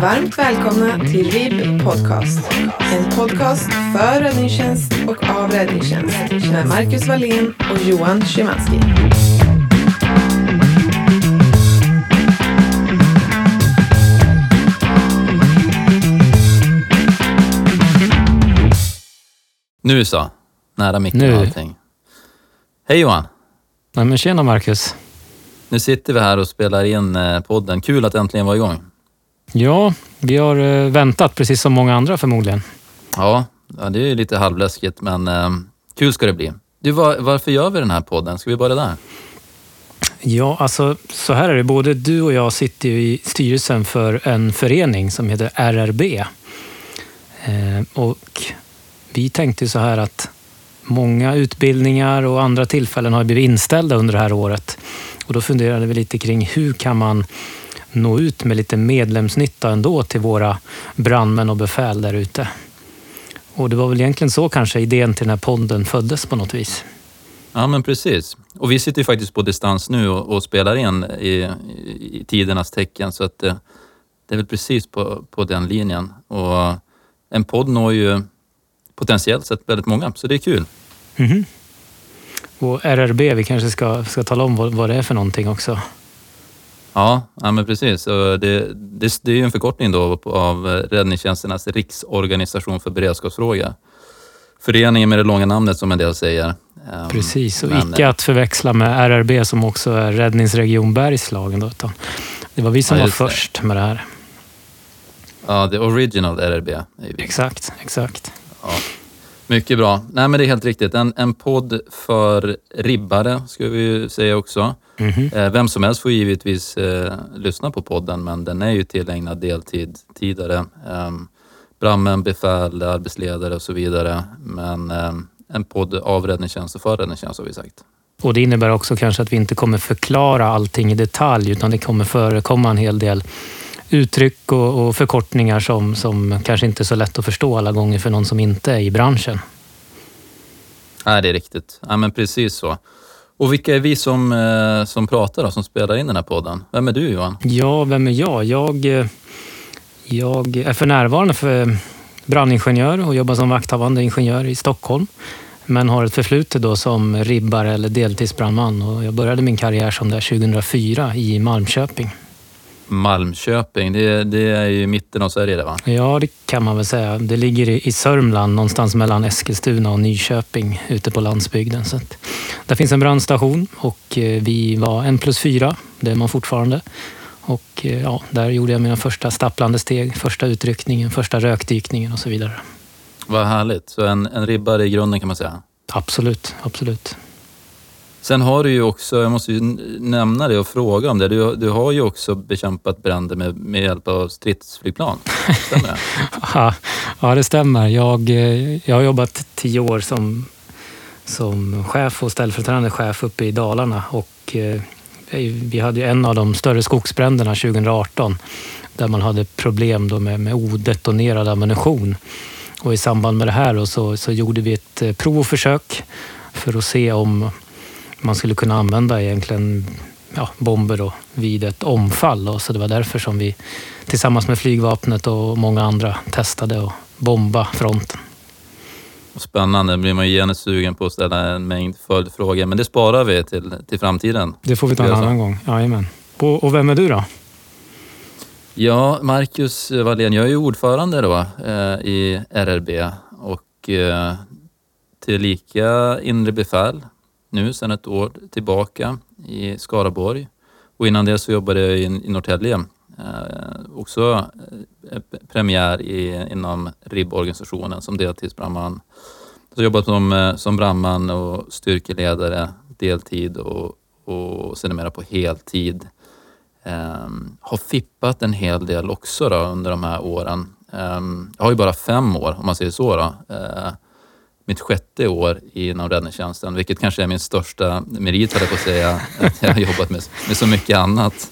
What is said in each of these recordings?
Varmt välkomna till RIB Podcast. En podcast för räddningstjänst och av räddningstjänst med Marcus Wallén och Johan Szymanski. Nu så. Nära micken och allting. Hej Johan! Nej, men tjena Marcus. Nu sitter vi här och spelar in eh, podden. Kul att äntligen vara igång. Ja, vi har eh, väntat precis som många andra förmodligen. Ja, ja det är lite halvläskigt men eh, kul ska det bli. Du, var, varför gör vi den här podden? Ska vi börja där? Ja, alltså så här är det. Både du och jag sitter ju i styrelsen för en förening som heter RRB. Eh, och vi tänkte så här att många utbildningar och andra tillfällen har blivit inställda under det här året. Och då funderade vi lite kring hur kan man nå ut med lite medlemsnytta ändå till våra brandmän och befäl där ute. Och det var väl egentligen så kanske idén till den här podden föddes på något vis. Ja, men precis. Och vi sitter ju faktiskt på distans nu och, och spelar in i, i, tidernas tecken så att eh, det är väl precis på, på den linjen. Och en podd når ju potentiellt sett väldigt många, så det är kul. Mhm. Och RRB, vi kanske ska, ska tala om vad, vad det är för någonting också. Ja, ja men precis. Det, det, det är ju en förkortning då av Räddningstjänsternas riksorganisation för beredskapsfrågor. Föreningen med det långa namnet som en del säger. Ehm, Precis, och men, icke att förväxla med RRB som också är Räddningsregion Bergslagen. Då, utan det var vi som Ja, var först med det här. Ja, the original RRB. Exakt, exakt. Ja. Mycket bra. Nej, men det är helt riktigt. En, en podd för ribbare, ska vi ju säga också. Mhm. Eh, Vem som helst får givetvis eh, lyssna på podden, men den är ju tillägnad deltidare. Eh, brandmän, befäl, arbetsledare och så vidare. Men eh, en podd av räddningstjänst och för räddningstjänst har vi sagt. Och det innebär också kanske att vi inte kommer förklara allting i detalj utan det kommer förekomma en hel del uttryck och, och förkortningar som, som kanske inte är så lätt att förstå alla gånger för någon som inte är i branschen. Nej, det är riktigt. Ja, men precis så. Och vilka är vi som, eh, som pratar då, som spelar in den här podden? Vem är du Johan? Ja, vem är jag? Jag, eh, jag är för närvarande för brandingenjör och jobbar som vakthavande ingenjör i Stockholm. Men har ett förflutet då som ribbare eller deltidsbrandman. Och jag började min karriär som där 2004 i Malmköping. Malmköping, det, det är ju i mitten av Sverige det va? Ja, det kan man väl säga. Det ligger i Sörmland, någonstans mellan Eskilstuna och Nyköping, ute på landsbygden. Så att, där finns en brandstation och eh, vi var en plus fyra, det är man fortfarande. Och eh, ja, där gjorde jag mina första stapplande steg, första utryckningen, första rökdykningen och så vidare. Vad härligt. Så en, en ribbare i grunden kan man säga. Absolut, absolut. Sen har du ju också, jag måste ju nämna det och fråga om det, du, du har ju också bekämpat bränder med, med hjälp av stridsflygplan. Stämmer det? Ja, ja, det stämmer. Jag, eh, jag har jobbat tio år som, som chef och ställföreträdande chef uppe i Dalarna. Och, eh, vi hade ju en av de större skogsbränderna 2018 där man hade problem då med, med odetonerad ammunition. Och I samband med det här då så, så gjorde vi ett eh, provförsök för att se om man skulle kunna använda egentligen ja, bomber då, vid ett omfall. Då. Så det var därför som vi tillsammans med flygvapnet och många andra testade att bomba fronten. Spännande, blir man ju genast sugen på att ställa en mängd följdfrågor, men det sparar vi till, till framtiden. Det får vi ta en annan gång. Jajamän. Och, och vem är du då? Ja, Marcus Wallén, jag är ju ordförande då eh, i RRB och eh, tillika inre befäl nu sedan ett år tillbaka i Skaraborg. Och innan det så jobbade jag i, i Norrtälje. Eh, också eh, eh premiär i, inom RIB-organisationen som deltidsbrandman. Så jag har jobbat som, eh, som brandman och styrkeledare deltid och, och sedermera på heltid. Um, har fippat en hel del också då, under de här åren. Ehm, jag har ju bara fem år om man säger så. Då. Eh, mitt sjätte år inom räddningstjänsten, vilket kanske är min största merit, höll jag på att säga. Att jag har jobbat med, med så mycket annat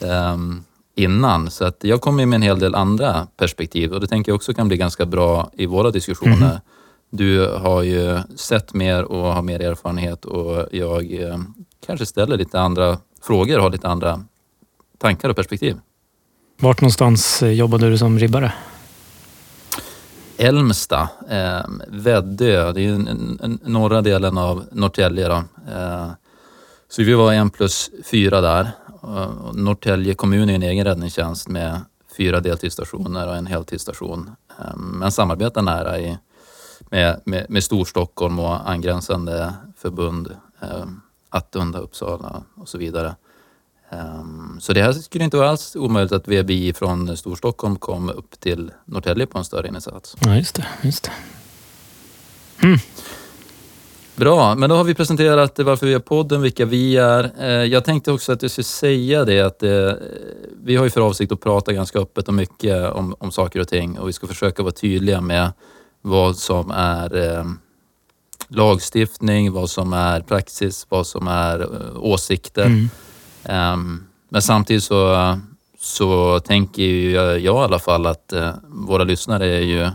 ehm, innan. Så att jag kommer med en hel del andra perspektiv och det tänker jag också kan bli ganska bra i våra diskussioner. Mhm. Du har ju sett mer och har mer erfarenhet och jag eh, kanske ställer lite andra frågor och har lite andra tankar och perspektiv. Vart någonstans eh, jobbade du som ribbare? Älmsta, eh, Väddö, det är ju norra delen av Norrtälje. Då. Eh, så vi var en plus fyra där. Norrtälje kommun är en egen räddningstjänst med fyra deltidsstationer och en heltidsstation. Eh, men samarbetar nära i, med, med, med Storstockholm och angränsande förbund, eh, Attunda, Uppsala och så vidare. Um, så det här skulle inte vara alls omöjligt att VBI från Storstockholm kom upp till Norrtälje på en större insats. Ja, just det. Just det. Mm. Bra, men då har vi presenterat varför vi har podden, vilka vi är. Eh, jag tänkte också att jag skulle säga det att eh, vi har ju för avsikt att prata ganska öppet och mycket om, om saker och ting och vi ska försöka vara tydliga med vad som är eh, lagstiftning, vad som är praxis, vad som är åsikter. Mm. Um, men samtidigt så, så tänker jag, jag i alla fall att uh, våra lyssnare är ju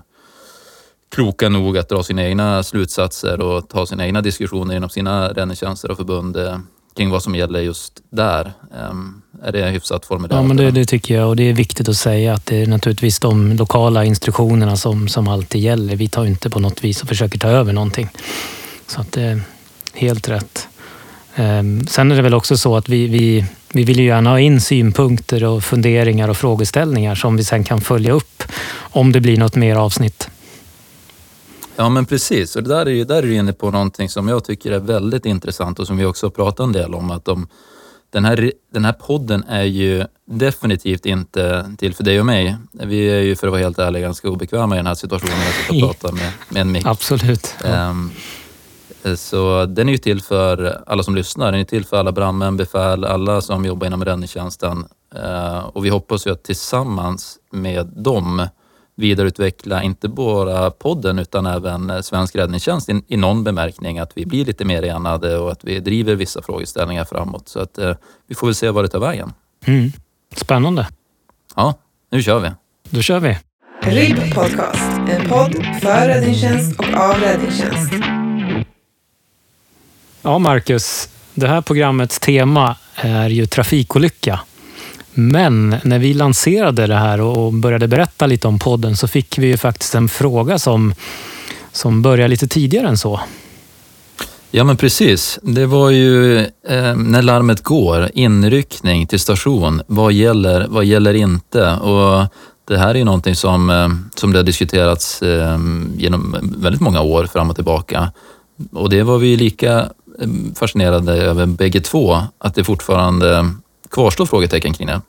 kloka nog att dra sina egna slutsatser och ta sina egna diskussioner inom sina räddningstjänster och förbund uh, kring vad som gäller just där. Um, är det hyfsat formulerat? Ja, men det, det, tycker jag och det är viktigt att säga att det är naturligtvis de lokala instruktionerna som, som alltid gäller. Vi tar inte på något vis och försöker ta över någonting. Så att det är helt rätt. Ehm, sen är det väl också så att vi, vi, vi vill ju gärna ha in synpunkter och funderingar och frågeställningar som vi sen kan följa upp om det blir något mer avsnitt. Ja men precis, och det där är ju där är du inne på någonting som jag tycker är väldigt intressant och som vi också har pratat en del om. Att de, den, här, den här podden är ju definitivt inte till för dig och mig. Vi är ju för att vara helt ärliga ganska obekväma i den här situationen att prata med, med en mick. Absolut. Ja. Um, så den är ju till för alla som lyssnar. Den är till för alla brandmän, befäl, alla som jobbar inom räddningstjänsten. Eh, och vi hoppas ju att tillsammans med dem vidareutveckla inte bara podden utan även svensk räddningstjänst i, någon bemärkning. Att vi blir lite mer enade och att vi driver vissa frågeställningar framåt. Så att eh, vi får väl se var det tar vägen. Mm. Spännande. Ja, nu kör vi. Då kör vi. RIB Podcast, en podd för räddningstjänst och av räddningstjänst. Ja, Marcus. Det här programmets tema är ju trafikolycka. Men när vi lanserade det här och började berätta lite om podden så fick vi ju faktiskt en fråga som, som började lite tidigare än så. Ja men precis. Det var ju eh, när larmet går, inryckning till station. Vad gäller, vad gäller inte? Och det här är ju någonting som, eh, som det har diskuterats eh, genom väldigt många år fram och tillbaka. Och det var vi lika Eh, fascinerade över bägge två, att det fortfarande kvarstår frågetecken kring det.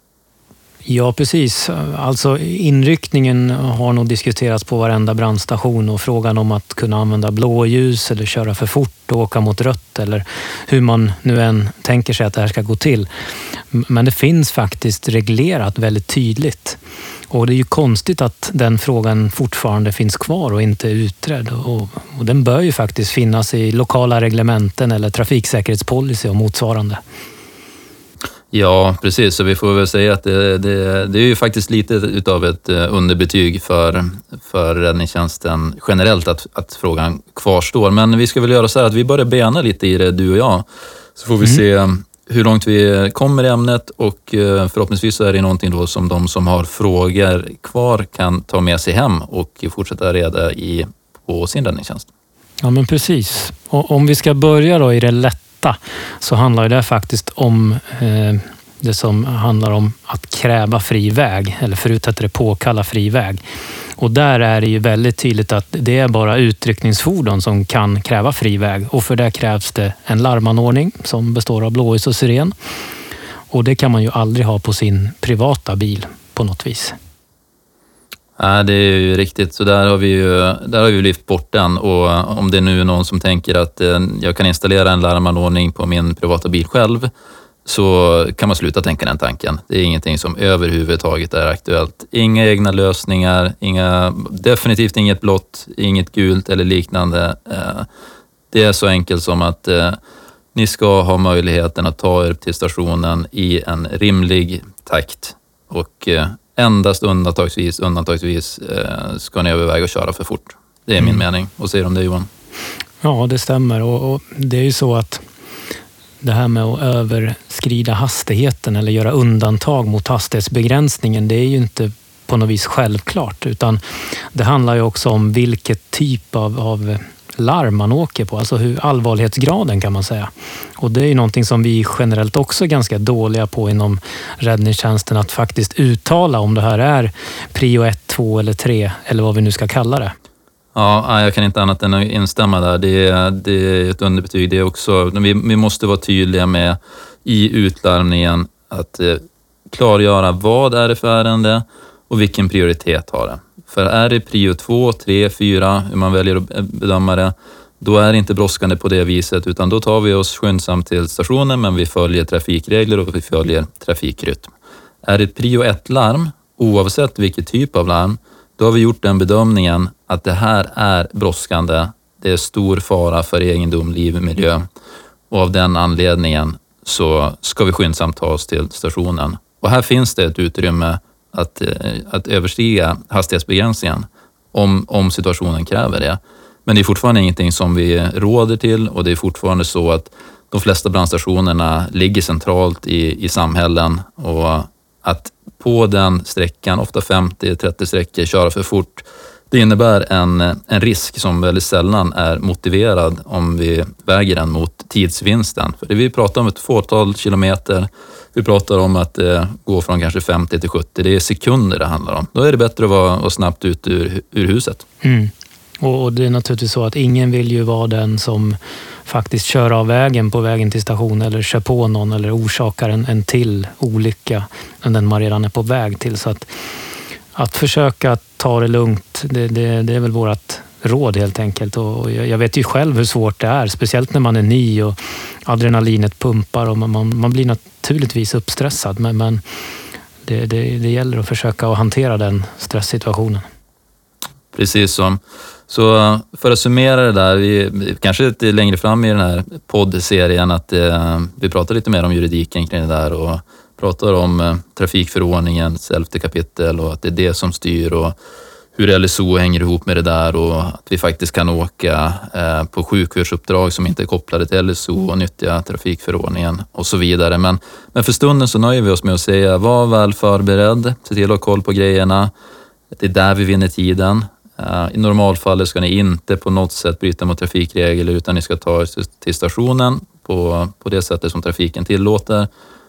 Ja, precis. Alltså inryckningen har nog diskuterats på varenda brandstation och frågan om att kunna använda blåljus eller köra för fort och åka mot rött eller hur man nu än tänker sig att det här ska gå till. Men det finns faktiskt reglerat väldigt tydligt. Och det är ju konstigt att den frågan fortfarande finns kvar och inte är utredd. Och, och den bör ju faktiskt finnas i lokala reglementen eller trafiksäkerhetspolicy och motsvarande. Ja, precis. Så vi får väl säga att det, det, det är ju faktiskt lite utav ett eh, underbetyg för, för räddningstjänsten generellt att, att frågan kvarstår. Men vi ska väl göra så här att vi börjar bena lite i det, du och jag. Så får vi mm. se hur långt vi kommer i ämnet och eh, förhoppningsvis är det någonting då som de som har frågor kvar kan ta med sig hem och fortsätta reda i på sin räddningstjänst. Ja men precis. Och om vi ska börja då i det lätta så handlar det faktiskt om eh, det som handlar om att kräva fri väg, eller förut hette det påkalla fri väg. Och där är det ju väldigt tydligt att det är bara utryckningsfordon som kan kräva fri väg och för det krävs det en larmanordning som består av blåljus och siren. Och det kan man ju aldrig ha på sin privata bil på något vis. Nej, det är ju riktigt. Så där har vi ju där har vi lyft bort den och om det nu är någon som tänker att eh, jag kan installera en larmanordning på min privata bil själv så kan man sluta tänka den tanken. Det är ingenting som överhuvudtaget är aktuellt. Inga egna lösningar, inga, definitivt inget blått, inget gult eller liknande. Eh, det är så enkelt som att eh, ni ska ha möjligheten att ta er till stationen i en rimlig takt och eh, endast undantagsvis, undantagsvis ska ni överväga att köra för fort. Det är min mm. mening. Vad säger du om det Johan? Ja, det stämmer och, och det är ju så att det här med att överskrida hastigheten eller göra undantag mot hastighetsbegränsningen, det är ju inte på något vis självklart, utan det handlar ju också om vilket typ av, av larm man åker på, alltså hur allvarlighetsgraden kan man säga. Och det är ju någonting som vi generellt också är ganska dåliga på inom räddningstjänsten, att faktiskt uttala om det här är prio 1, 2 eller 3 eller vad vi nu ska kalla det. Ja, jag kan inte annat än att instämma där. Det är, det är ett underbetyg det också. Vi, vi måste vara tydliga med i utlarmningen att eh, klargöra vad är det för ärende och vilken prioritet har det. För är det prio 2, 3, 4, hur man väljer att eh, bedöma det, då är det inte brådskande på det viset, utan då tar vi oss skyndsamt till stationen, men vi följer trafikregler och vi följer trafikrytm. Är det ett prio 1-larm, oavsett vilket typ av larm, då har vi gjort den bedömningen att det här är brådskande. Det är stor fara för egendom, liv, miljö och av den anledningen så ska vi skyndsamt ta oss till stationen. Och här finns det ett utrymme att, eh, att överstiga hastighetsbegränsningen om, om situationen kräver det. Men det är fortfarande ingenting som vi råder till och det är fortfarande så att de flesta brandstationerna ligger centralt i, i samhällen och att på den sträckan, ofta 50-30 sträckor, köra för fort, det innebär en, en risk som väldigt sällan är motiverad om vi väger den mot tidsvinsten. För det vi pratar om ett fåtal kilometer, vi pratar om att eh, gå från kanske 50 till 70, det är sekunder det handlar om. Då är det bättre att vara, vara snabbt ut ur, ur huset. Mm. Och det är naturligtvis så att ingen vill ju vara den som faktiskt kör av vägen på vägen till station eller kör på någon eller orsakar en, en till olycka än den man redan är på väg till. Så att, att försöka ta det lugnt, det, det, det är väl vårt råd helt enkelt. Och jag vet ju själv hur svårt det är, speciellt när man är ny och adrenalinet pumpar och man, man, man blir naturligtvis uppstressad. Men, men det, det, det gäller att försöka att hantera den stresssituationen. Precis som. Så eh, för att summera det där, vi, kanske lite längre fram i den här poddserien, att eh, vi pratar lite mer om juridiken kring det där och pratar om eh, trafikförordningens elfte kapitel och att det är det som styr och hur LSO hänger ihop med det där och att vi faktiskt kan åka eh, på sjukvårdsuppdrag som inte är kopplade till LSO och nyttja trafikförordningen och så vidare. Men, men för stunden så nöjer vi oss med att säga var väl förberedd, se till att ha koll på grejerna. Det är där vi vinner tiden. Eh, I normalfallet ska ni inte på något sätt bryta mot trafikregler utan ni ska ta er till stationen på, på det sättet som trafiken tillåter.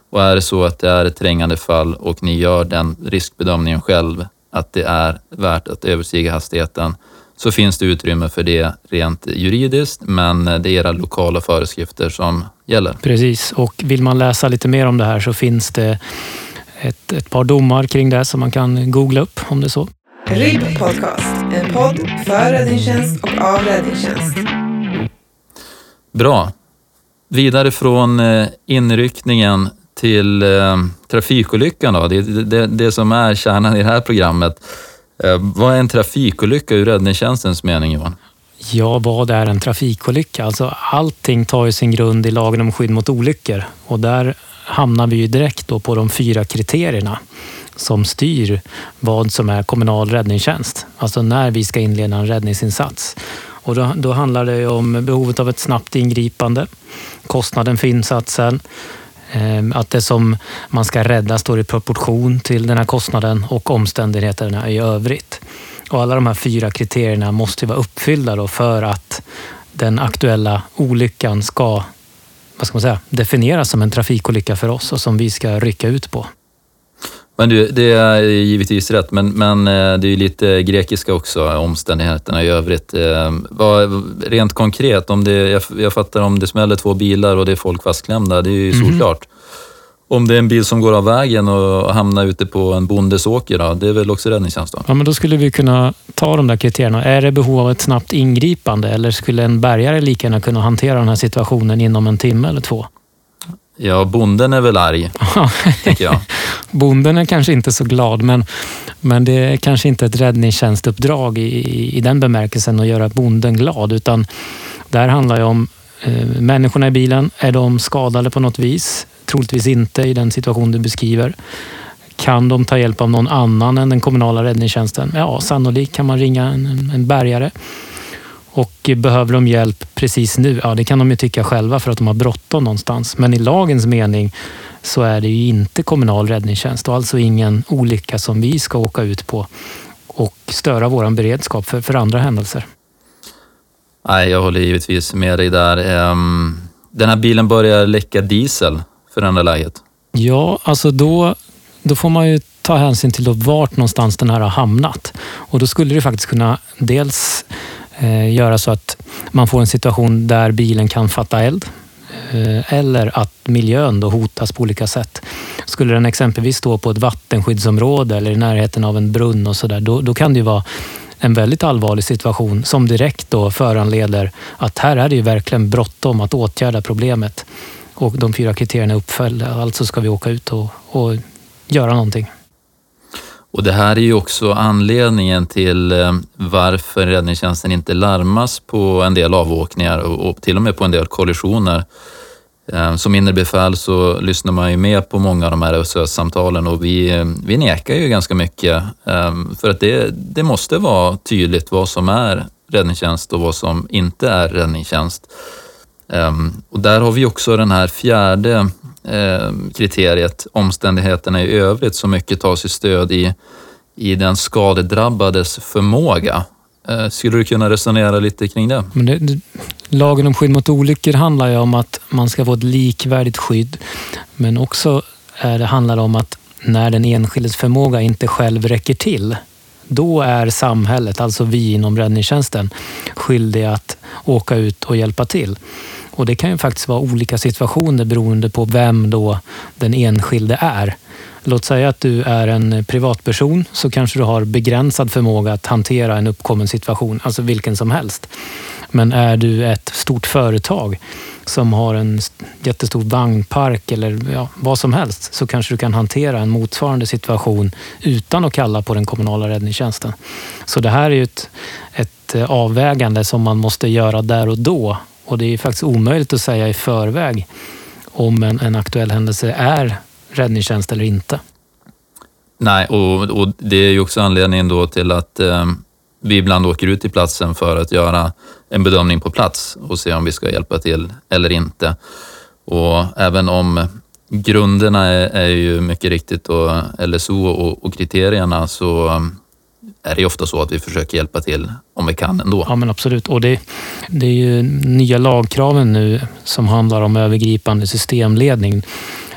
Och är det så att det är ett trängande fall och ni gör den riskbedömningen själv, att det är värt att överstiga hastigheten, så finns det utrymme för det rent juridiskt, men det är era lokala föreskrifter som gäller. Precis, och vill man läsa lite mer om det här så finns det ett, ett par domar kring det som man kan googla upp om det är så. RIB Podcast, en podd för räddningstjänst och av räddningstjänst. Bra. Vidare från eh, inryckningen till eh, trafikolyckan då, det, det, det som är kärnan i det här programmet. Eh, vad är en trafikolycka ur räddningstjänstens mening Johan? Ja, vad är en trafikolycka? Alltså, allting tar ju sin grund i lagen om skydd mot olyckor och där hamnar vi ju direkt då på de fyra kriterierna som styr vad som är kommunal räddningstjänst. Alltså när vi ska inleda en räddningsinsats. Och då, då handlar det om behovet av ett snabbt ingripande, kostnaden för insatsen, ehm, att det som man ska rädda står i proportion till den här kostnaden och omständigheterna i övrigt. Och alla de här fyra kriterierna måste vara uppfyllda då för att den aktuella olyckan ska vad ska man säga, definieras som en trafikolycka för oss och som vi ska rycka ut på. Men du, det är givetvis rätt, men, men eh, det är ju lite grekiska också, omständigheterna i övrigt. Eh, vad, rent konkret, om det, jag, jag fattar om det smäller två bilar och det är folk fastklämda, det är ju mm. solklart. Om det är en bil som går av vägen och hamnar ute på en bondes åker, då, det är väl också räddningstjänst? Då? Ja, men då skulle vi kunna ta de där kriterierna. Är det behov av ett snabbt ingripande eller skulle en bärgare lika gärna kunna hantera den här situationen inom en timme eller två? Ja, bonden är väl arg, tycker jag. bonden är kanske inte så glad, men, men det är kanske inte ett räddningstjänstuppdrag i, i den bemärkelsen att göra bonden glad, utan där handlar det om eh, människorna i bilen. Är de skadade på något vis? Troligtvis inte i den situation du beskriver. Kan de ta hjälp av någon annan än den kommunala räddningstjänsten? Ja, sannolikt kan man ringa en, en bärgare. Och behöver de hjälp precis nu? Ja, det kan de ju tycka själva för att de har bråttom någonstans. Men i lagens mening så är det ju inte kommunal räddningstjänst och alltså ingen olycka som vi ska åka ut på och störa vår beredskap för, för andra händelser. Nej, jag håller givetvis med dig där. Ehm, den här bilen börjar läcka diesel. Förändrar läget? Ja, alltså då, då får man ju ta hänsyn till vart någonstans den här har hamnat. Och då skulle det faktiskt kunna dels Eh, göra så att man får en situation där bilen kan fatta eld eh, eller att miljön då hotas på olika sätt. Skulle den exempelvis stå på ett vattenskyddsområde eller i närheten av en brunn och sådär, då, då kan det ju vara en väldigt allvarlig situation som direkt då föranleder att här är det ju verkligen bråttom att åtgärda problemet. Och de fyra kriterierna är uppföljda, alltså ska vi åka ut och, och göra någonting. Och det här är ju också anledningen till eh, varför räddningstjänsten inte larmas på en del avåkningar och till och med på en del kollisioner. Eh, som inre befäl så lyssnar man ju med på många av de här SOS-samtalen och vi, eh, vi nekar ju ganska mycket för att det, det måste vara tydligt vad som är räddningstjänst och vad som inte är räddningstjänst. Och där har vi också den här fjärde Eh, kriteriet, omständigheterna i övrigt, så mycket tar sig stöd i, i den skadedrabbades förmåga. Eh, skulle du kunna resonera lite kring det? Men det, det? Lagen om skydd mot olyckor handlar ju om att man ska få ett likvärdigt skydd, men också är det handlar om att när den enskildes förmåga inte själv räcker till, då är samhället, alltså vi inom räddningstjänsten, skyldiga att åka ut och hjälpa till. Och det kan ju faktiskt vara olika situationer beroende på vem då den enskilde är. Låt säga att du är en privatperson så kanske du har begränsad förmåga att hantera en uppkommen situation, alltså vilken som helst. Men är du ett stort företag som har en jättestor vagnpark eller ja, vad som helst så kanske du kan hantera en motsvarande situation utan att kalla på den kommunala räddningstjänsten. Så det här är ju ett, ett eh, avvägande som man måste göra där och då och det är faktiskt omöjligt att säga i förväg om en, en aktuell händelse är räddningstjänst eller inte. Nej, och, och, det är ju också anledningen då till att eh, vi ibland åker ut till platsen för att göra en bedömning på plats och se om vi ska hjälpa till eller inte. Och även om grunderna är, är ju mycket riktigt då LSO och, och kriterierna så är det ofta så att vi försöker hjälpa till om vi kan ändå. Ja, men absolut. Och det, det är ju nya lagkraven nu som handlar om övergripande systemledning.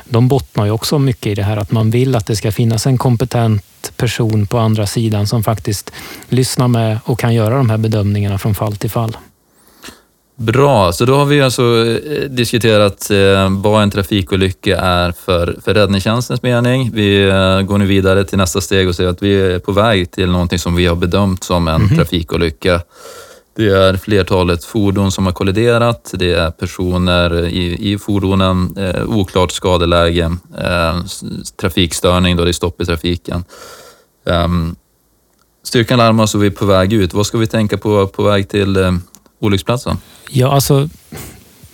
De bottnar ju också mycket i det här att man vill att det ska finnas en kompetent person på andra sidan som faktiskt lyssnar med och kan göra de här bedömningarna från fall till fall. Bra, så då har vi alltså eh, diskuterat eh, vad en trafikolycka är för, för räddningstjänstens mening. Vi eh, går nu vidare till nästa steg och säger att vi är på väg till någonting som vi har bedömt som en mm -hmm. trafikolycka. Det är flertalet fordon som har kolliderat, det är personer i, i fordonen, eh, oklart skadeläge, eh, trafikstörning då det är stopp i trafiken. Um, styrkan larmar så vi är på väg ut. Vad ska vi tänka på på väg till olycksplatsen? Ja, alltså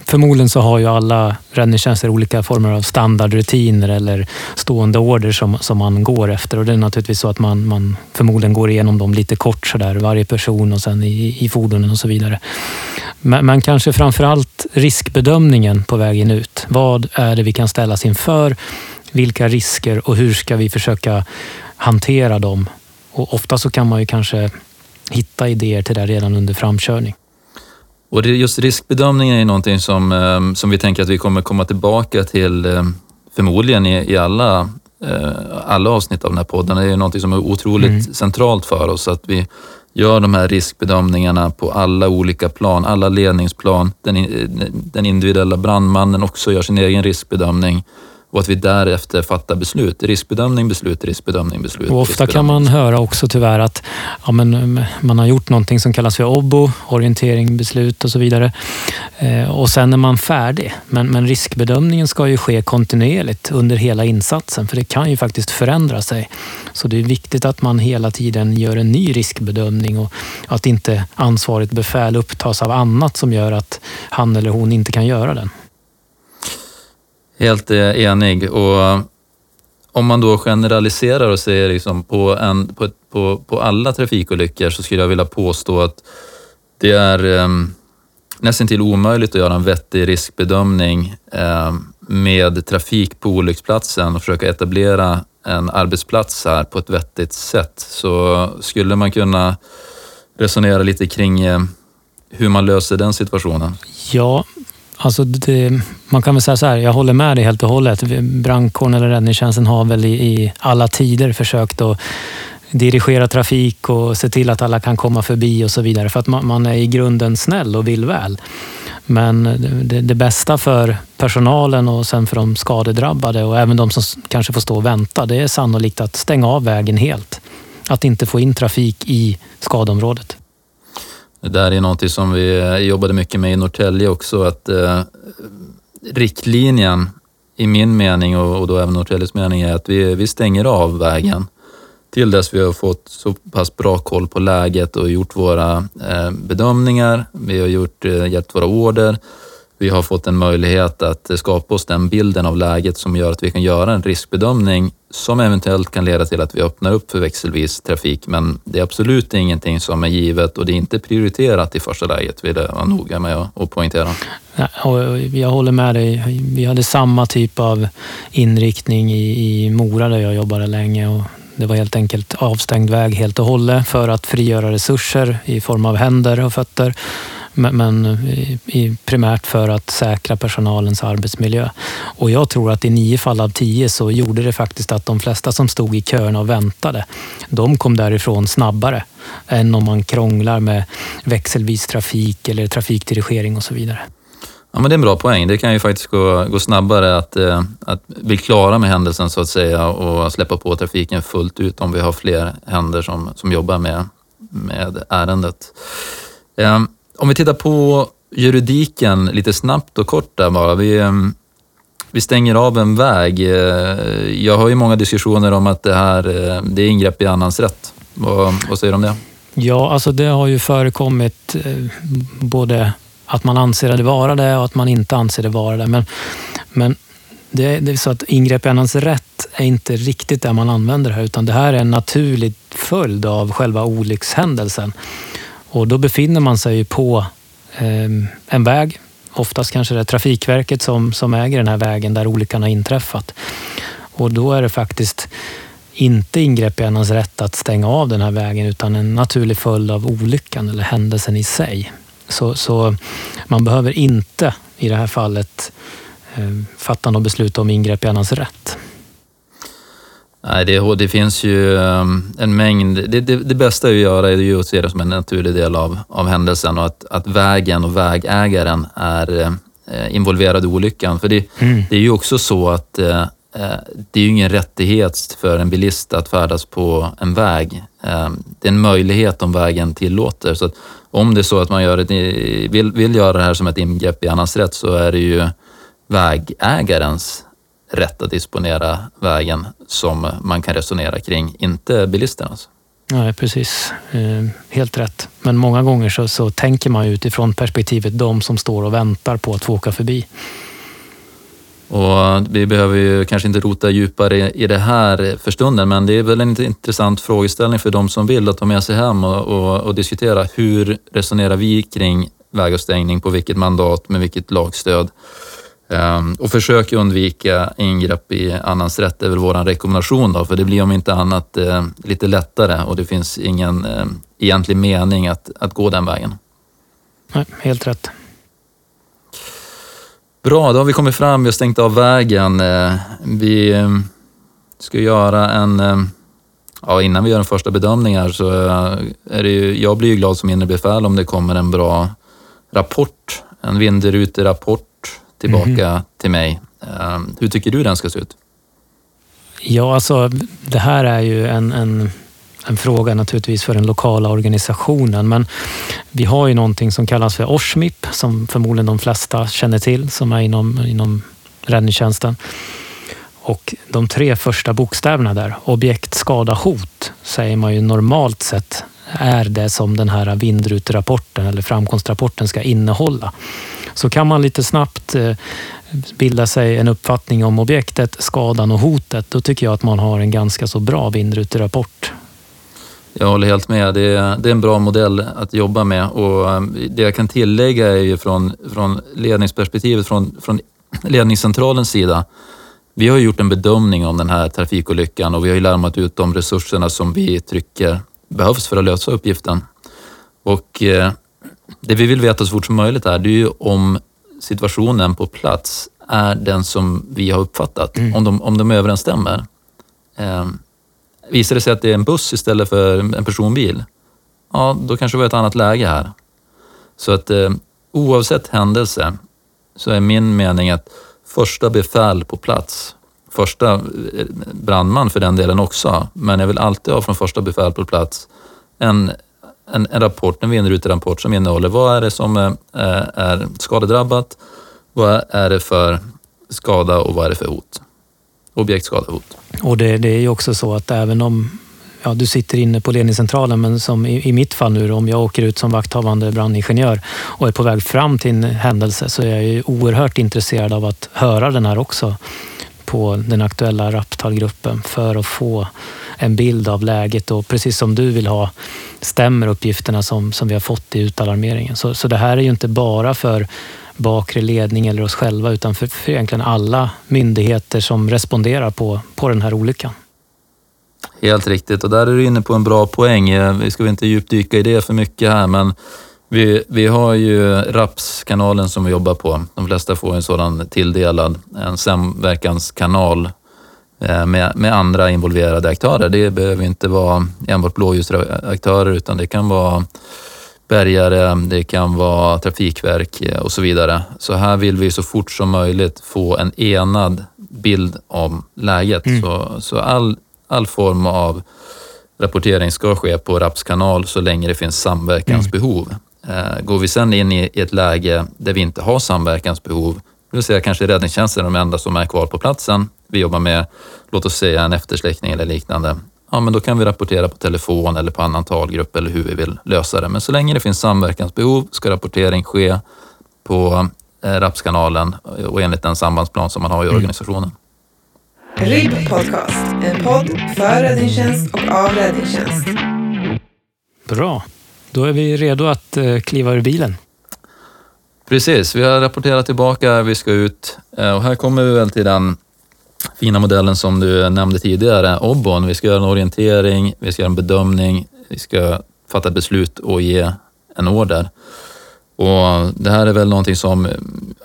förmodligen så har ju alla räddningstjänster olika former av standardrutiner eller stående order som, som man går efter och det är naturligtvis så att man, man förmodligen går igenom dem lite kort sådär, varje person och sen i, i fordonen och så vidare. Men, men kanske framförallt riskbedömningen på vägen ut. Vad är det vi kan ställas inför? Vilka risker och hur ska vi försöka hantera dem? Och ofta så kan man ju kanske hitta idéer till det redan under framkörning. Och just riskbedömningen är någonting som, ehm, som vi tänker att vi kommer komma tillbaka till ehm, förmodligen i, i alla, eh, alla avsnitt av den här podden. Det är någonting som är otroligt mm. centralt för oss, att vi gör de här riskbedömningarna på alla olika plan, alla ledningsplan. Den, den individuella brandmannen också gör sin egen riskbedömning och att vi därefter fattar beslut. Riskbedömning, beslut, riskbedömning, beslut. Och ofta kan man höra också tyvärr att ja, men, man har gjort någonting som kallas för OBBO, orientering, beslut och så vidare. Eh, och sen är man färdig. Men, men riskbedömningen ska ju ske kontinuerligt under hela insatsen, för det kan ju faktiskt förändra sig. Så det är viktigt att man hela tiden gör en ny riskbedömning och att inte ansvarigt befäl upptas av annat som gör att han eller hon inte kan göra den. Helt eh, enig. Och eh, om man då generaliserar och säger liksom på, en, på, på, på alla trafikolyckor så skulle jag vilja påstå att Det är eh, nästan till omöjligt att göra en vettig riskbedömning eh, med trafik på olycksplatsen och försöka etablera en arbetsplats här på ett vettigt sätt. Så skulle man kunna resonera lite kring eh, hur man löser den situationen? Ja, alltså det, man kan väl säga så här, jag håller med dig helt och hållet. Brandkåren eller räddningstjänsten har väl i, i alla tider försökt att dirigera trafik och se till att alla kan komma förbi och så vidare. För att man, man är i grunden snäll och vill väl. Men det, det, bästa för personalen och sen för de skadedrabbade och även de som kanske får stå och vänta, det är sannolikt att stänga av vägen helt. Att inte få in trafik i skadeområdet. Det där är någonting som vi eh, jobbade mycket med i Norrtälje också, att eh, riktlinjen i min mening och, och då även Norrtäljes mening är att vi, vi stänger av vägen till dess vi har fått så pass bra koll på läget och gjort våra eh, bedömningar. Vi har gjort, eh, gett våra order. Vi har fått en möjlighet att skapa oss den bilden av läget som gör att vi kan göra en riskbedömning som eventuellt kan leda till att vi öppnar upp för växelvis trafik. Men det är absolut ingenting som är givet och det är inte prioriterat i första läget, vill jag vara noga med att poängtera. Jag håller med dig. Vi hade samma typ av inriktning i, Mora där jag jobbade länge och det var helt enkelt avstängd väg helt och hållet för att frigöra resurser i form av händer och fötter men eh, primärt för att säkra personalens arbetsmiljö. Och jag tror att i nio fall av tio så gjorde det faktiskt att de flesta som stod i köerna och väntade, de kom därifrån snabbare än om man krånglar med växelvis trafik eller trafikdirigering och så vidare. Ja, men det är en bra poäng. Det kan ju faktiskt gå, gå snabbare att, eh, att bli klara med händelsen så att säga och släppa på trafiken fullt ut om vi har fler händer som, som jobbar med, med ärendet. Eh, om vi tittar på juridiken lite snabbt och kort där bara. Vi, eh, vi stänger av en väg. Eh, jag har ju många diskussioner om att det här eh, det är ingrepp i annans rätt. Vad, vad säger du om det? Ja, alltså det har ju förekommit både att man anser det vara det och att man inte anser det vara det. Men, men det, det är så att ingrepp i annans rätt är inte riktigt det man använder här, utan det här är en naturlig följd av själva olyckshändelsen. Och då befinner man sig på eh, en väg, oftast kanske det är Trafikverket som, som äger den här vägen där olyckan har inträffat. Och då är det faktiskt inte ingrepp i annans rätt att stänga av den här vägen utan en naturlig följd av olyckan eller händelsen i sig. Så, så man behöver inte i det här fallet eh, fatta något beslut om ingrepp i annans rätt. Nej, det, det finns ju um, en mängd... Det, det, det, bästa att göra är ju att se det som en naturlig del av, av händelsen och att, att vägen och vägägaren är eh, involverad i olyckan. För det, mm. det är ju också så att eh, eh det är ju ingen rättighet för en bilist att färdas på en väg. Eh, det är en möjlighet om vägen tillåter. Så om det är så att man gör ett, vill, vill göra det här som ett ingrepp i annans rätt så är det ju vägägarens rätt att disponera vägen som man kan resonera kring, inte bilisternas. Nej, precis. Eh, helt rätt. Men många gånger så, så tänker man utifrån perspektivet de som står och väntar på att få åka förbi. Och vi behöver ju kanske inte rota djupare i det här för stunden, men det är väl en intressant frågeställning för de som vill att ta med sig hem och, och, och diskutera hur resonerar vi kring vägavstängning, på vilket mandat, med vilket lagstöd? Um, och försök undvika ingrepp i annans rätt är väl vår rekommendation då, för det blir om inte annat uh, lite lättare och det finns ingen uh, egentlig mening att, att gå den vägen. Nej, helt rätt. Bra, då har vi kommit fram, vi har stängt av vägen. Eh, vi eh, ska göra en... Eh, ja, innan vi gör en första bedömning här så är det ju, jag blir ju glad som inre befäl om det kommer en bra rapport, en vindruterapport tillbaka mm. till mig. Hur tycker du den ska se ut? Ja, alltså det här är ju en, en en fråga naturligtvis för den lokala organisationen. Men vi har ju någonting som kallas för OSHMIP som förmodligen de flesta känner till som är inom, inom räddningstjänsten. Och de tre första bokstäverna där, objekt, skada, hot, säger man ju normalt sett är det som den här vindruterapporten eller framkomstrapporten ska innehålla. Så kan man lite snabbt eh, bilda sig en uppfattning om objektet, skadan och hotet, då tycker jag att man har en ganska så bra vindruterapport Jag håller helt med. Det är, det är en bra modell att jobba med och eh, det jag kan tillägga är ju från, från ledningsperspektivet, från, från ledningscentralens sida. Vi har gjort en bedömning om den här trafikolyckan och vi har ju larmat ut de resurserna som vi tycker behövs för att lösa uppgiften. Och eh, det vi vill veta så fort som möjligt är, det är ju om situationen på plats är den som vi har uppfattat, mm. om, de, om de överensstämmer. Eh, visar det sig att det är en buss istället för en personbil, ja då kanske vi har ett annat läge här. Så att eh, oavsett händelse så är min mening att första befäl på plats, första eh, brandman för den delen också, men jag vill alltid ha från första befäl på plats en, en, en rapport, en vindruterapport som innehåller vad är det som är, är skadedrabbat, vad är det för skada och vad är det för hot? Objektskadehot. Och det, det är ju också så att även om ja, du sitter inne på ledningscentralen, men som i, i, mitt fall nu om jag åker ut som vakthavande brandingenjör och är på väg fram till en händelse så är jag ju oerhört intresserad av att höra den här också på den aktuella raptalgruppen för att få en bild av läget och precis som du vill ha stämmer uppgifterna som, som vi har fått i utalarmeringen. Så, så det här är ju inte bara för bakre ledning eller oss själva utan för, för egentligen alla myndigheter som responderar på, på den här olyckan. Helt riktigt och där är du inne på en bra poäng. Eh, vi ska inte djupdyka i det för mycket här men vi, vi har ju RAPS-kanalen som vi jobbar på. De flesta får en sådan tilldelad, en samverkanskanal med, med andra involverade aktörer. Det behöver inte vara enbart blåljusaktörer utan det kan vara bärgare, det kan vara trafikverk eh, och så vidare. Så här vill vi så fort som möjligt få en enad bild om läget. Mm. Så, så all, all form av rapportering ska ske på RAPS kanal så länge det finns samverkansbehov. Mm. Eh, går vi sen in i ett läge där vi inte har samverkansbehov, det vill säga kanske räddningstjänsten är de enda som är kvar på platsen, vi jobbar med, låt oss säga en eftersläckning eller liknande, ja men då kan vi rapportera på telefon eller på annan talgrupp eller hur vi vill lösa det. Men så länge det finns samverkansbehov ska rapportering ske på eh, RAPS-kanalen och enligt den sambandsplan som man har i mm. organisationen. RIB Podcast, en podd för räddningstjänst och av räddningstjänst. Bra. Då är vi redo att eh, kliva ur bilen. Precis, vi har rapporterat tillbaka, vi ska ut eh, och här kommer vi väl till den fina modellen som du nämnde tidigare, OBON. Vi ska göra en orientering, vi ska göra en bedömning, vi ska fatta beslut och ge en order. Och det här är väl någonting som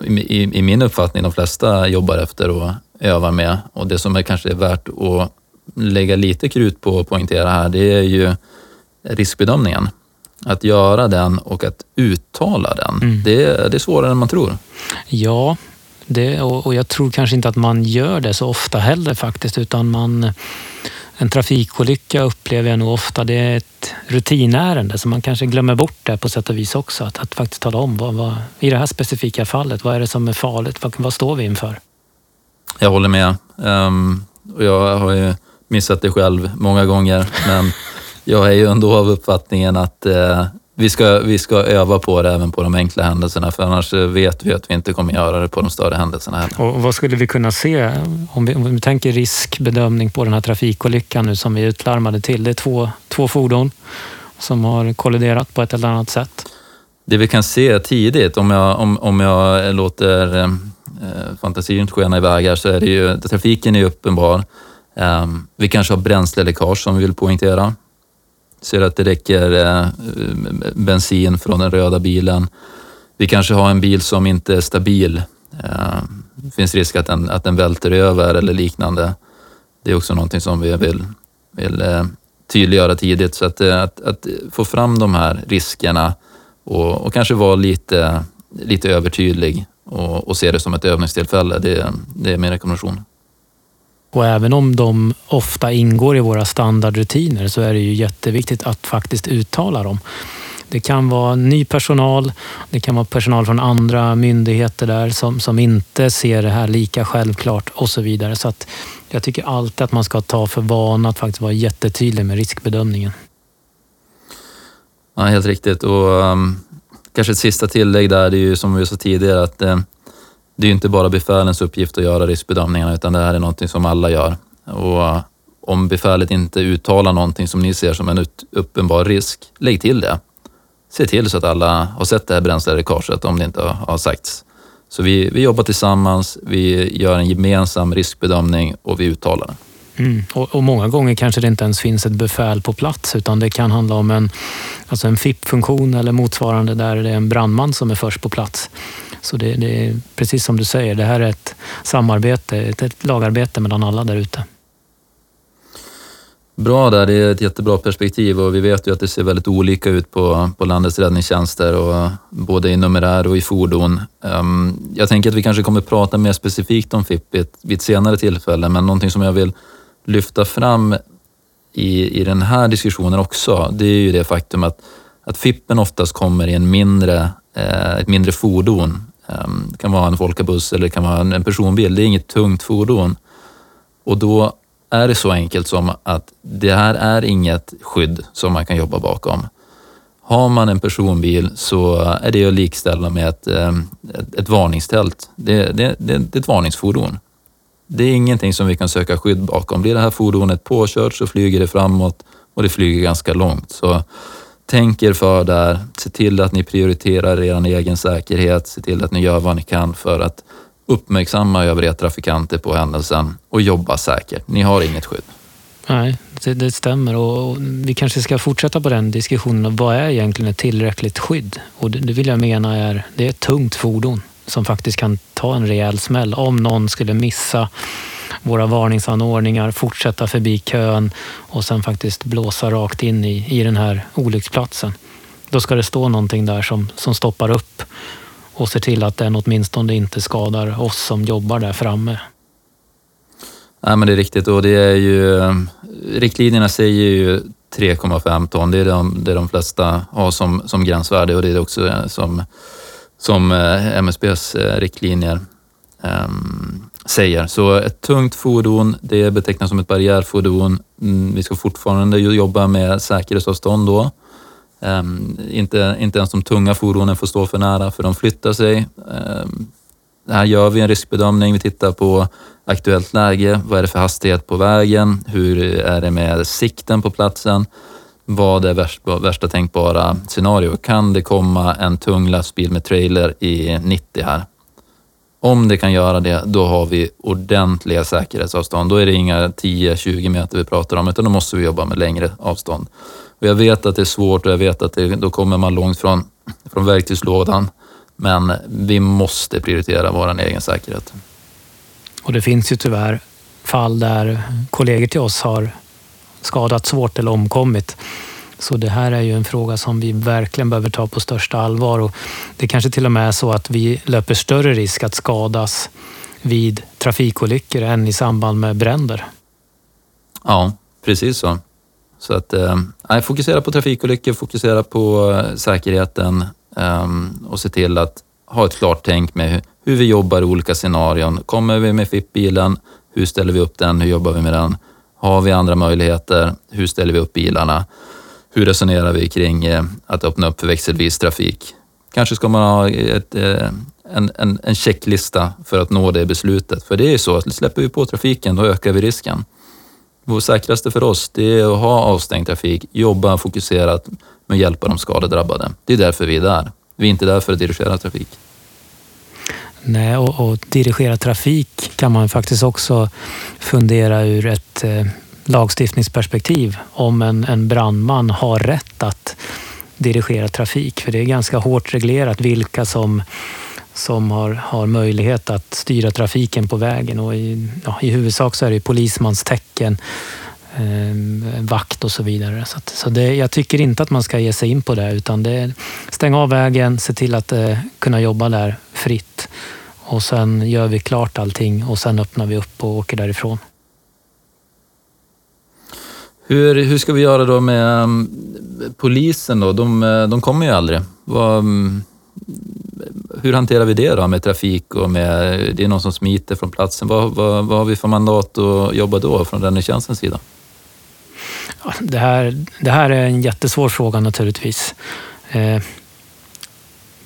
i, i min uppfattning de flesta jobbar efter och övar med. Och det som är kanske är värt att lägga lite krut på och poängtera här, det är ju riskbedömningen. Att göra den och att uttala den, mm. det, det är svårare än man tror. Ja, det, och, och, jag tror kanske inte att man gör det så ofta heller faktiskt, utan man en trafikolycka upplever jag nog ofta, det är ett rutinärende så man kanske glömmer bort det på sätt och vis också. Att, att faktiskt tala om vad, vad, i det här specifika fallet, vad är det som är farligt? Vad, vad står vi inför? Jag håller med. Um, och jag har ju missat det själv många gånger, men jag är ju ändå av uppfattningen att uh, vi ska, vi ska öva på det även på de enkla händelserna, för annars vet vi att vi inte kommer göra det på de större händelserna heller. Och vad skulle vi kunna se om vi, om vi tänker riskbedömning på den här trafikolyckan nu som vi utlarmade till? Det är två, två fordon som har kolliderat på ett eller annat sätt. Det vi kan se tidigt, om jag, om, om jag låter eh, fantasin skena iväg här, så är det ju, trafiken är uppenbar. Eh, vi kanske har bränsleläckage som vi vill poängtera. Ser att det räcker eh, bensin från den röda bilen. Vi kanske har en bil som inte är stabil. Eh, det finns risk att den, att den välter över eller liknande. Det är också någonting som vi vill, vill eh, tydliggöra tidigt. Så att, eh, att, att, få fram de här riskerna och, och kanske vara lite, lite övertydlig och, och se det som ett övningstillfälle, det, det är min rekommendation. Och även om de ofta ingår i våra standardrutiner så är det ju jätteviktigt att faktiskt uttala dem. Det kan vara ny personal, det kan vara personal från andra myndigheter där som, som inte ser det här lika självklart och så vidare. Så att jag tycker alltid att man ska ta för vana att faktiskt vara jättetydlig med riskbedömningen. Ja, helt riktigt. Och um, kanske ett sista tillägg där, det är ju som vi sa tidigare att uh, det är inte bara befälens uppgift att göra riskbedömningarna utan det här är någonting som alla gör. Och eh, om befälet inte uttalar någonting som ni ser som en uppenbar risk, lägg till det. Se till så att alla har sett det här bränsleläckaget om det inte har sagts. Så vi, vi jobbar tillsammans, vi gör en gemensam riskbedömning och vi uttalar den. Mm. Och, och, många gånger kanske det inte ens finns ett befäl på plats utan det kan handla om en, alltså en FIP-funktion eller motsvarande där det är en brandman som är först på plats. Så det, det, är precis som du säger, det här är ett samarbete, ett, ett lagarbete mellan alla där ute. Bra där, det är ett jättebra perspektiv och vi vet ju att det ser väldigt olika ut på, på landets räddningstjänster, och, både i numerär och i fordon. Um, jag tänker att vi kanske kommer prata mer specifikt om FIP vid ett, vid ett senare tillfälle, men någonting som jag vill lyfta fram i, i den här diskussionen också, det är ju det faktum att, att FIPen oftast kommer i en mindre, eh, ett mindre fordon. Ehm, det kan vara en folkabuss eller det kan vara en, personbil. Det är inget tungt fordon. Och då är det så enkelt som att det här är inget skydd som man kan jobba bakom. Har man en personbil så är det att likställa med ett, ehm, ett, ett varningstält. Det, det, det, det är ett varningsfordon. Det är ingenting som vi kan söka skydd bakom. Blir det här fordonet påkört så flyger det framåt och det flyger ganska långt. Så tänk er för där. Se till att ni prioriterar er egen säkerhet. Se till att ni gör vad ni kan för att uppmärksamma övriga trafikanter på händelsen och jobba säkert. Ni har inget skydd. Nej, det, det stämmer och, vi kanske ska fortsätta på den diskussionen. Vad är egentligen ett tillräckligt skydd? Och det, det vill jag mena är, det är ett tungt fordon som faktiskt kan ta en rejäl smäll om någon skulle missa våra varningsanordningar, fortsätta förbi kön och sen faktiskt blåsa rakt in i, i den här olycksplatsen. Då ska det stå någonting där som, som stoppar upp och ser till att den åtminstone inte skadar oss som jobbar där framme. Nej, men det är riktigt och det är ju, riktlinjerna säger ju 3,5 ton. Det är de, det de flesta har som, som gränsvärde och det är också eh, som som eh, MSBs eh, riktlinjer ehm, säger. Så ett tungt fordon, det betecknas som ett barriärfordon. Mm, vi ska fortfarande jobba med säkerhetsavstånd då. Um, inte, inte ens de tunga fordonen får stå för nära för de flyttar sig. Um, här gör vi en riskbedömning. Vi tittar på aktuellt läge. Vad är det för hastighet på vägen? Hur är det med sikten på platsen? Vad är värsta, värsta tänkbara scenario? Kan det komma en tung lastbil med trailer i 90 här? Om det kan göra det, då har vi ordentliga säkerhetsavstånd. Då är det inga 10-20 meter vi pratar om, utan då måste vi jobba med längre avstånd. Och jag vet att det är svårt och jag vet att det, då kommer man långt från, från verktygslådan. Men vi måste prioritera vår egen säkerhet. Och det finns ju tyvärr fall där kollegor till oss har skadats svårt eller omkommit. Så det här är ju en fråga som vi verkligen behöver ta på största allvar och det kanske till och med är så att vi löper större risk att skadas vid trafikolyckor än i samband med bränder. Ja, precis så. Så att eh, fokusera på trafikolyckor, fokusera på eh, säkerheten eh, och se till att ha ett klart tänk med hur vi jobbar i olika scenarion. Kommer vi med FIP-bilen? Hur ställer vi upp den? Hur jobbar vi med den? Har vi andra möjligheter? Hur ställer vi upp bilarna? Hur resonerar vi kring eh, att öppna upp för växelvis trafik? Kanske ska man ha ett, eh, en, en, en checklista för att nå det beslutet. För det är ju så att släpper vi på trafiken, då ökar vi risken. Det säkraste för oss, det är att ha avstängd trafik, jobba fokuserat med att hjälpa de skadedrabbade. Det är därför vi är där. Vi är inte där för att dirigera trafik. Nej, och, och dirigera trafik kan man faktiskt också fundera ur ett eh, lagstiftningsperspektiv om en, en brandman har rätt att dirigera trafik. För det är ganska hårt reglerat vilka som, som har, har möjlighet att styra trafiken på vägen. Och i, ja, I huvudsak så är det polismans tecken, eh, vakt och så vidare. Så, att, så det, jag tycker inte att man ska ge sig in på det utan det är stänga av vägen, se till att eh, kunna jobba där fritt och sen gör vi klart allting och sen öppnar vi upp och åker därifrån. Hur, hur ska vi göra då med um, polisen då? De, eh, de kommer ju aldrig. Vad, um, hur hanterar vi det då med trafik och med, det är någon som smiter från platsen. Vad, vad, vad har vi för mandat att jobba då från räddningstjänstens sida? Ja, det, här, det här är en jättesvår fråga naturligtvis. Eh,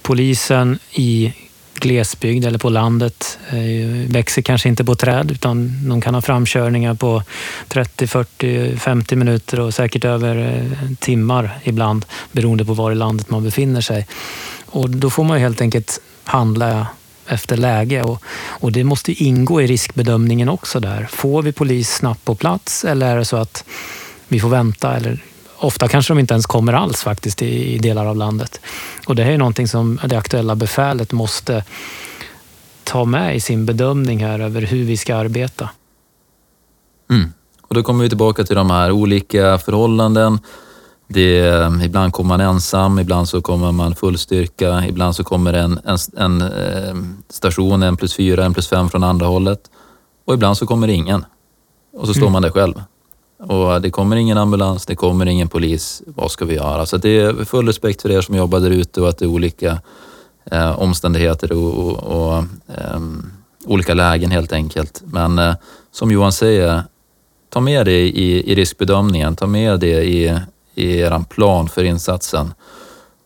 polisen i glesbygd eller på landet eh, växer kanske inte på träd utan de kan ha framkörningar på 30, 40, 50 minuter och säkert över eh, timmar ibland beroende på var i landet man befinner sig. Och då får man helt enkelt handla efter läge och, och det måste ingå i riskbedömningen också där. Får vi polis snabbt på plats eller är det så att vi får vänta eller Ofta kanske de inte ens kommer alls faktiskt i, delar av landet. Och det här är någonting som det aktuella befälet måste ta med i sin bedömning här över hur vi ska arbeta. Mm. Och då kommer vi tillbaka till de här olika förhållanden. Det, ibland kommer man ensam, ibland så kommer man full styrka, ibland så kommer en, en, en eh, station, en plus fyra, en plus fem från andra hållet. Och ibland så kommer ingen. Och så står mm. man där själv. Och det kommer ingen ambulans, det kommer ingen polis. Vad ska vi göra? Så det är full respekt för er som jobbar där ute och att det är olika eh, omständigheter och, och, och eh, olika lägen helt enkelt. Men eh, som Johan säger, ta med det i, i riskbedömningen, ta med det i, i er plan för insatsen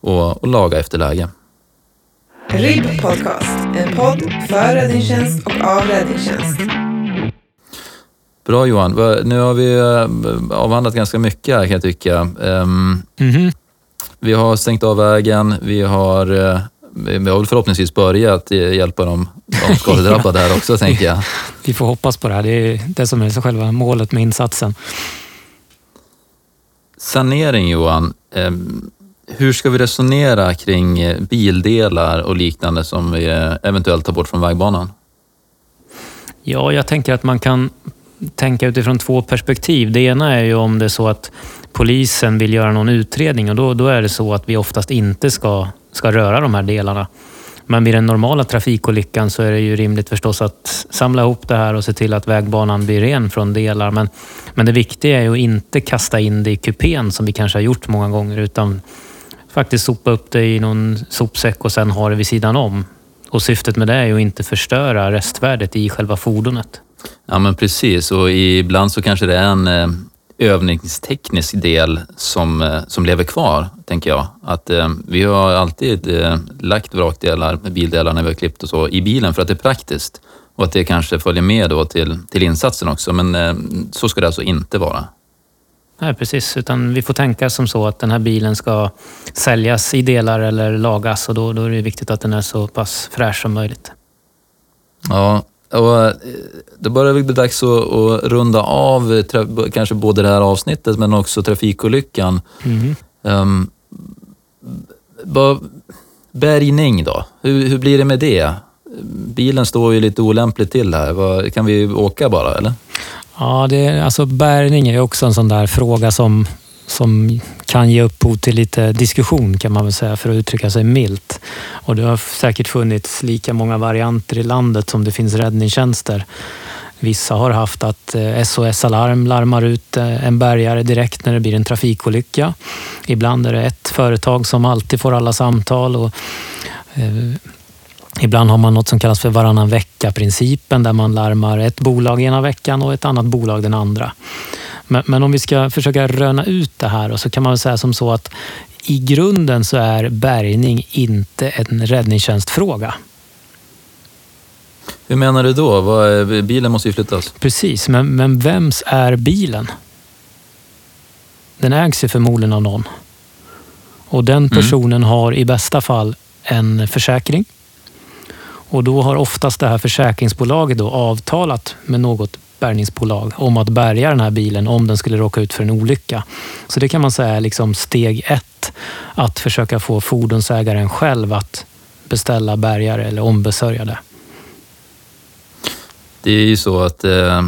och, och laga efter läge. RIB Podcast, en podd för räddningstjänst och av räddningstjänst. Bra Johan. Nu har vi eh, avhandlat ganska mycket här kan jag tycka. Mm -hmm. Vi har stängt av vägen, vi har, eh, vi har förhoppningsvis börjat hjälpa de, de skadedrabbade här också, tänker jag. Vi får hoppas på det här. Det är det som är själva målet med insatsen. Sanering Johan. Hur ska vi resonera kring eh, bildelar och liknande som vi eventuellt tar bort från vägbanan? Ja, jag tänker att man kan tänka utifrån två perspektiv. Det ena är ju om det är så att polisen vill göra någon utredning och då, då är det så att vi oftast inte ska, ska röra de här delarna. Men vid den normala trafikolyckan så är det ju rimligt förstås att samla ihop det här och se till att vägbanan blir ren från delar. Men, men det viktiga är ju att inte kasta in det i kupén som vi kanske har gjort många gånger utan faktiskt sopa upp det i någon sopsäck och sen ha det vid sidan om. Och syftet med det är ju att inte förstöra restvärdet i själva fordonet. Ja men precis och ibland så kanske det är en eh, övningsteknisk del som, eh, som lever kvar, tänker jag. Att eh, vi har alltid eh, lagt vrakdelar, bildelar när vi har klippt och så, i bilen för att det är praktiskt och att det kanske följer med då till, till insatsen också. Men eh, så ska det alltså inte vara. Nej, precis. Utan vi får tänka som så att den här bilen ska säljas i delar eller lagas och då, då är det viktigt att den är så pass fräsch som möjligt. Ja, och eh, det börjar väl bli dags att, att runda av kanske både det här avsnittet men också trafikolyckan. Mm. Um, bärgning då, hur, hur blir det med det? Bilen står ju lite olämpligt till här. Kan vi åka bara eller? Ja, det, alltså bärgning är också en sån där fråga som som kan ge upphov till lite diskussion kan man väl säga för att uttrycka sig milt. Och det har säkert funnits lika många varianter i landet som det finns räddningstjänster. Vissa har haft att eh, SOS Alarm larmar ut eh, en bärgare direkt när det blir en trafikolycka. Ibland är det ett företag som alltid får alla samtal. Och, eh, Ibland har man något som kallas för varannan vecka-principen där man larmar ett bolag ena veckan och ett annat bolag den andra. Men, men, om vi ska försöka röna ut det här så kan man väl säga som så att i grunden så är bärgning inte en räddningstjänstfråga. Hur menar du då? Bilen måste ju flyttas. Precis, men, men vems är bilen? Den ägs ju förmodligen av någon. Och den mm. personen mm. har i bästa fall en försäkring. Och då har oftast det här försäkringsbolaget då avtalat med något bärgningsbolag om att bärga den här bilen om den skulle råka ut för en olycka. Så det kan man säga är liksom steg ett, att försöka få fordonsägaren själv att beställa bärgare eller ombesörja det. Det är ju så att eh,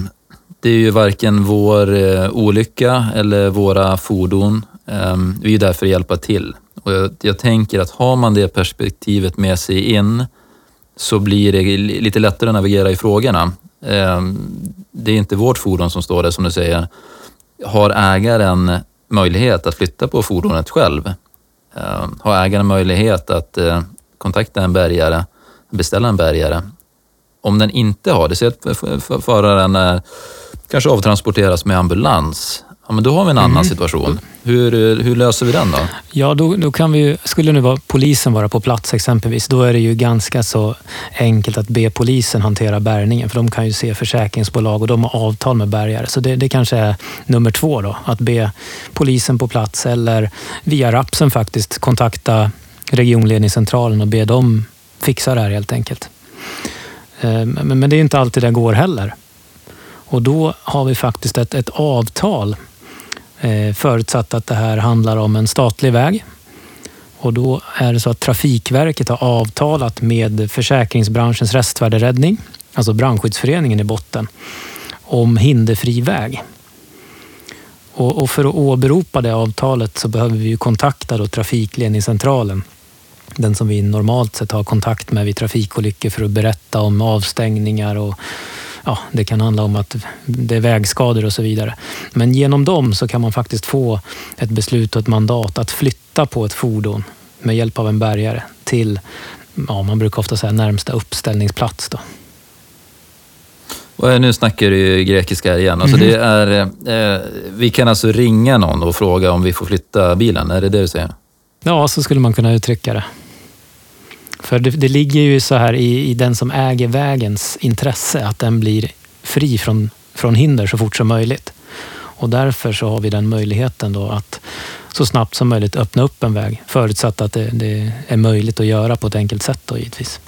det är ju varken vår eh, olycka eller våra fordon. Eh, vi är där för att hjälpa till. Och jag, jag tänker att har man det perspektivet med sig in så blir det lite lättare att navigera i frågorna. Ehm, det är inte vårt fordon som står där som du säger. Har ägaren möjlighet att flytta på fordonet själv? Ehm, har ägaren möjlighet att eh, kontakta en bärgare, beställa en bärgare? Om den inte har det, så att föraren är, kanske avtransporteras med ambulans. Ja, men då har vi en annan Mm. situation. Hur, hur löser vi den då? Ja, då, då kan vi skulle nu vara polisen vara på plats exempelvis, då är det ju ganska så enkelt att be polisen hantera bärgningen, för de kan ju se försäkringsbolag och de har avtal med bärgare. Så det, det kanske är nummer två då, att be polisen på plats eller via Rapsen faktiskt kontakta regionledningscentralen och be dem fixa det här helt enkelt. Eh, Men, det är inte alltid det går heller. Och då har vi faktiskt ett, ett avtal Eh, förutsatt att det här handlar om en statlig väg. Och då är det så att Trafikverket har avtalat med försäkringsbranschens restvärderäddning, alltså brandskyddsföreningen i botten, om hinderfri väg. Och, och för att åberopa det avtalet så behöver vi ju kontakta då trafikledningscentralen, den som vi normalt sett har kontakt med vid trafikolyckor för att berätta om avstängningar och ja, det kan handla om att det är vägskador och så vidare. Men genom dem så kan man faktiskt få ett beslut och ett mandat att flytta på ett fordon med hjälp av en bärgare till, ja, man brukar ofta säga närmsta uppställningsplats. Då. Och nu snackar du grekiska igen. Alltså det är, eh, vi kan alltså ringa någon och fråga om vi får flytta bilen, är det det du säger? Ja, så skulle man kunna uttrycka det. För det, det ligger ju så här i, i den som äger vägens intresse att den blir fri från, från hinder så fort som möjligt. Och därför så har vi den möjligheten då att så snabbt som möjligt öppna upp en väg. Förutsatt att det, det är möjligt att göra på ett enkelt sätt då givetvis.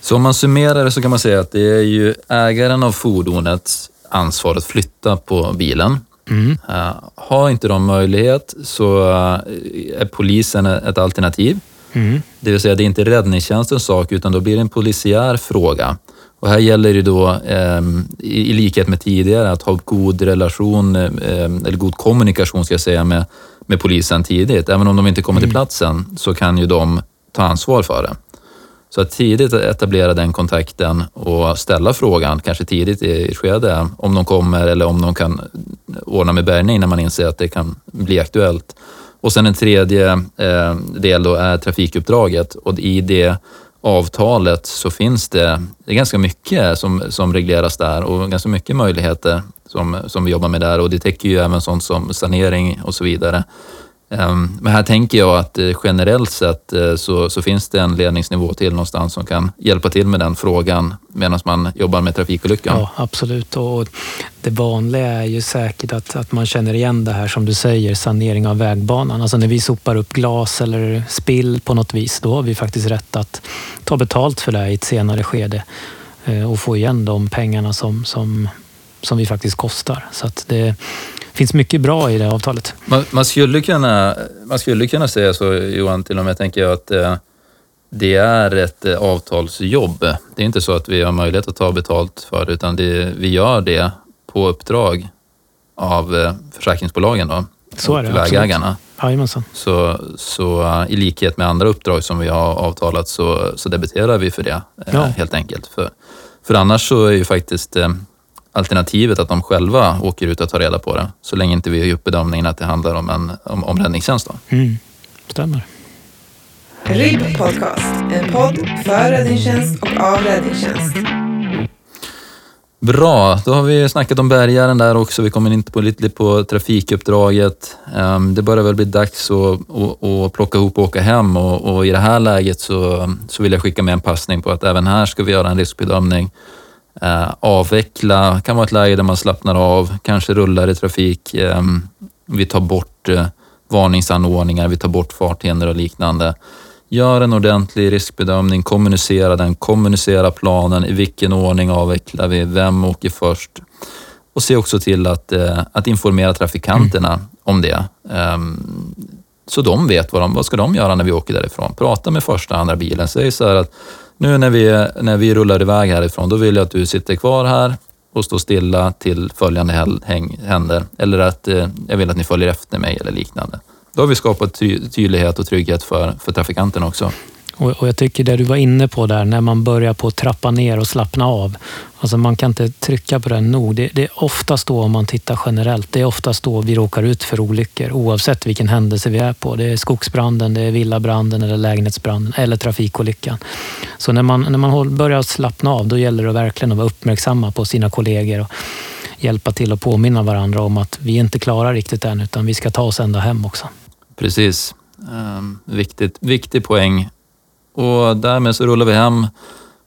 Så om man summerar det så kan man säga att det är ju ägaren av fordonets ansvar att flytta på bilen. Mm. Eh, har inte de möjlighet så eh, är polisen ett alternativ. Mm. Det vill säga, det är inte räddningstjänstens sak, utan då blir det en polisiär fråga. Och här gäller det då, eh, i, likhet med tidigare, att ha god relation, eh, eller god kommunikation ska jag säga, med, med polisen tidigt. Även om de inte kommer till platsen så kan ju de ta ansvar för det. Så att tidigt etablera den kontakten och ställa frågan, kanske tidigt i ett skede, om de kommer eller om de kan ordna med bärgning när man inser att det kan bli aktuellt. Och sen en tredje eh, del då är trafikuppdraget och i det avtalet så finns det, det ganska mycket som, som regleras där och ganska mycket möjligheter som, som vi jobbar med där och det täcker ju även sånt som sanering och så vidare. Ehm, men här tänker jag att eh, generellt sett eh, så, så finns det en ledningsnivå till någonstans som kan hjälpa till med den frågan medan man jobbar med trafikolyckan. Ja, absolut. Och det vanliga är ju säkert att, att man känner igen det här som du säger, sanering av vägbanan. Alltså när vi sopar upp glas eller spill på något vis, då har vi faktiskt rätt att ta betalt för det i ett senare skede eh, och få igen de pengarna som, som, som vi faktiskt kostar. Så att det finns mycket bra i det avtalet. Man, man, skulle kunna, man skulle kunna säga så Johan, till och med tänker jag att eh, det är ett eh, avtalsjobb. Det är inte så att vi har möjlighet att ta betalt för det utan det, vi gör det på uppdrag av eh, försäkringsbolagen då, Så är det, vägägarna. Jajamensan. Så, så eh, i likhet med andra uppdrag som vi har avtalat så, så debiterar vi för det Ja. helt enkelt. För, för annars så är ju faktiskt alternativet att de själva åker ut och tar reda på det. Så länge inte vi har gjort bedömningen att det handlar om, en, om, om räddningstjänst. Då. Mm. Stämmer. RIB Podcast, en podd för räddningstjänst och av räddningstjänst. Bra, då har vi snackat om bärgaren där också. Vi kommer in på lite på trafikuppdraget. Ehm, Det börjar väl bli dags att, att, att plocka ihop och åka hem och, och i det här läget så, så vill jag skicka med en passning på att även här ska vi göra en riskbedömning. Eh, avveckla kan vara ett läge där man slappnar av, kanske rullar i trafik. Ehm, vi tar bort eh, varningsanordningar, vi tar bort farthinder och liknande. Gör en ordentlig riskbedömning, kommunicera den, kommunicera planen, i vilken ordning avvecklar vi, vem åker först? Och se också till att, eh, att informera trafikanterna om det. Ehm, så de vet vad, de, vad ska de göra när vi åker därifrån. Prata med första andra bilen. Säg så här att nu när vi, när vi rullar iväg härifrån, då vill jag att du sitter kvar här och står stilla till följande händer. Eller att eh, jag vill att ni följer efter mig eller liknande. Då har vi skapat ty- tydlighet och trygghet för, för trafikanterna också. Och, och jag tycker det du var inne på där, när man börjar på att trappa ner och slappna av. Alltså man kan inte trycka på den nog. Det, det är oftast då, om man tittar generellt, det är oftast då vi råkar ut för olyckor oavsett vilken händelse vi är på. Det är skogsbranden, det är villabranden eller lägenhetsbranden eller trafikolyckan. Så när man, när man börjar slappna av, då gäller det verkligen att vara uppmärksamma på sina kollegor och hjälpa till att påminna varandra om att vi är inte klara riktigt än, utan vi ska ta oss ända hem också. Precis. Um, viktigt, viktig poäng. Och därmed så rullar vi hem,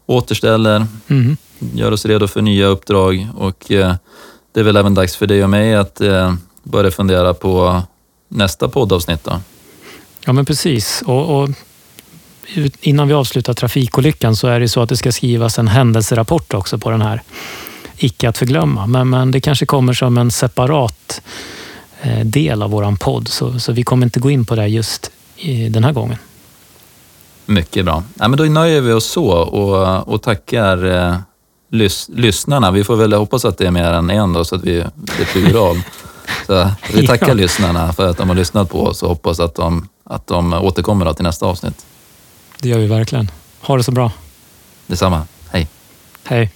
återställer, Mm. gör oss redo för nya uppdrag och eh, det är väl även dags för dig och mig att eh, börja fundera på nästa poddavsnitt då. Ja, men precis. Och, och innan vi avslutar trafikolyckan så är det så att det ska skrivas en händelserapport också på den här. Icke att förglömma, men, men det kanske kommer som en separat eh, del av våran podd, så, så vi kommer inte gå in på det just i den här gången. Mycket bra. Ja, men då nöjer vi oss så och, och tackar eh, lys, lyssnarna. Vi får väl hoppas att det är mer än en då, så att vi, det är plural. Så vi tackar Ja. lyssnarna för att de har lyssnat på oss och hoppas att de, att de återkommer till nästa avsnitt. Det gör vi verkligen. Ha det så bra. Detsamma. Hej! Hej!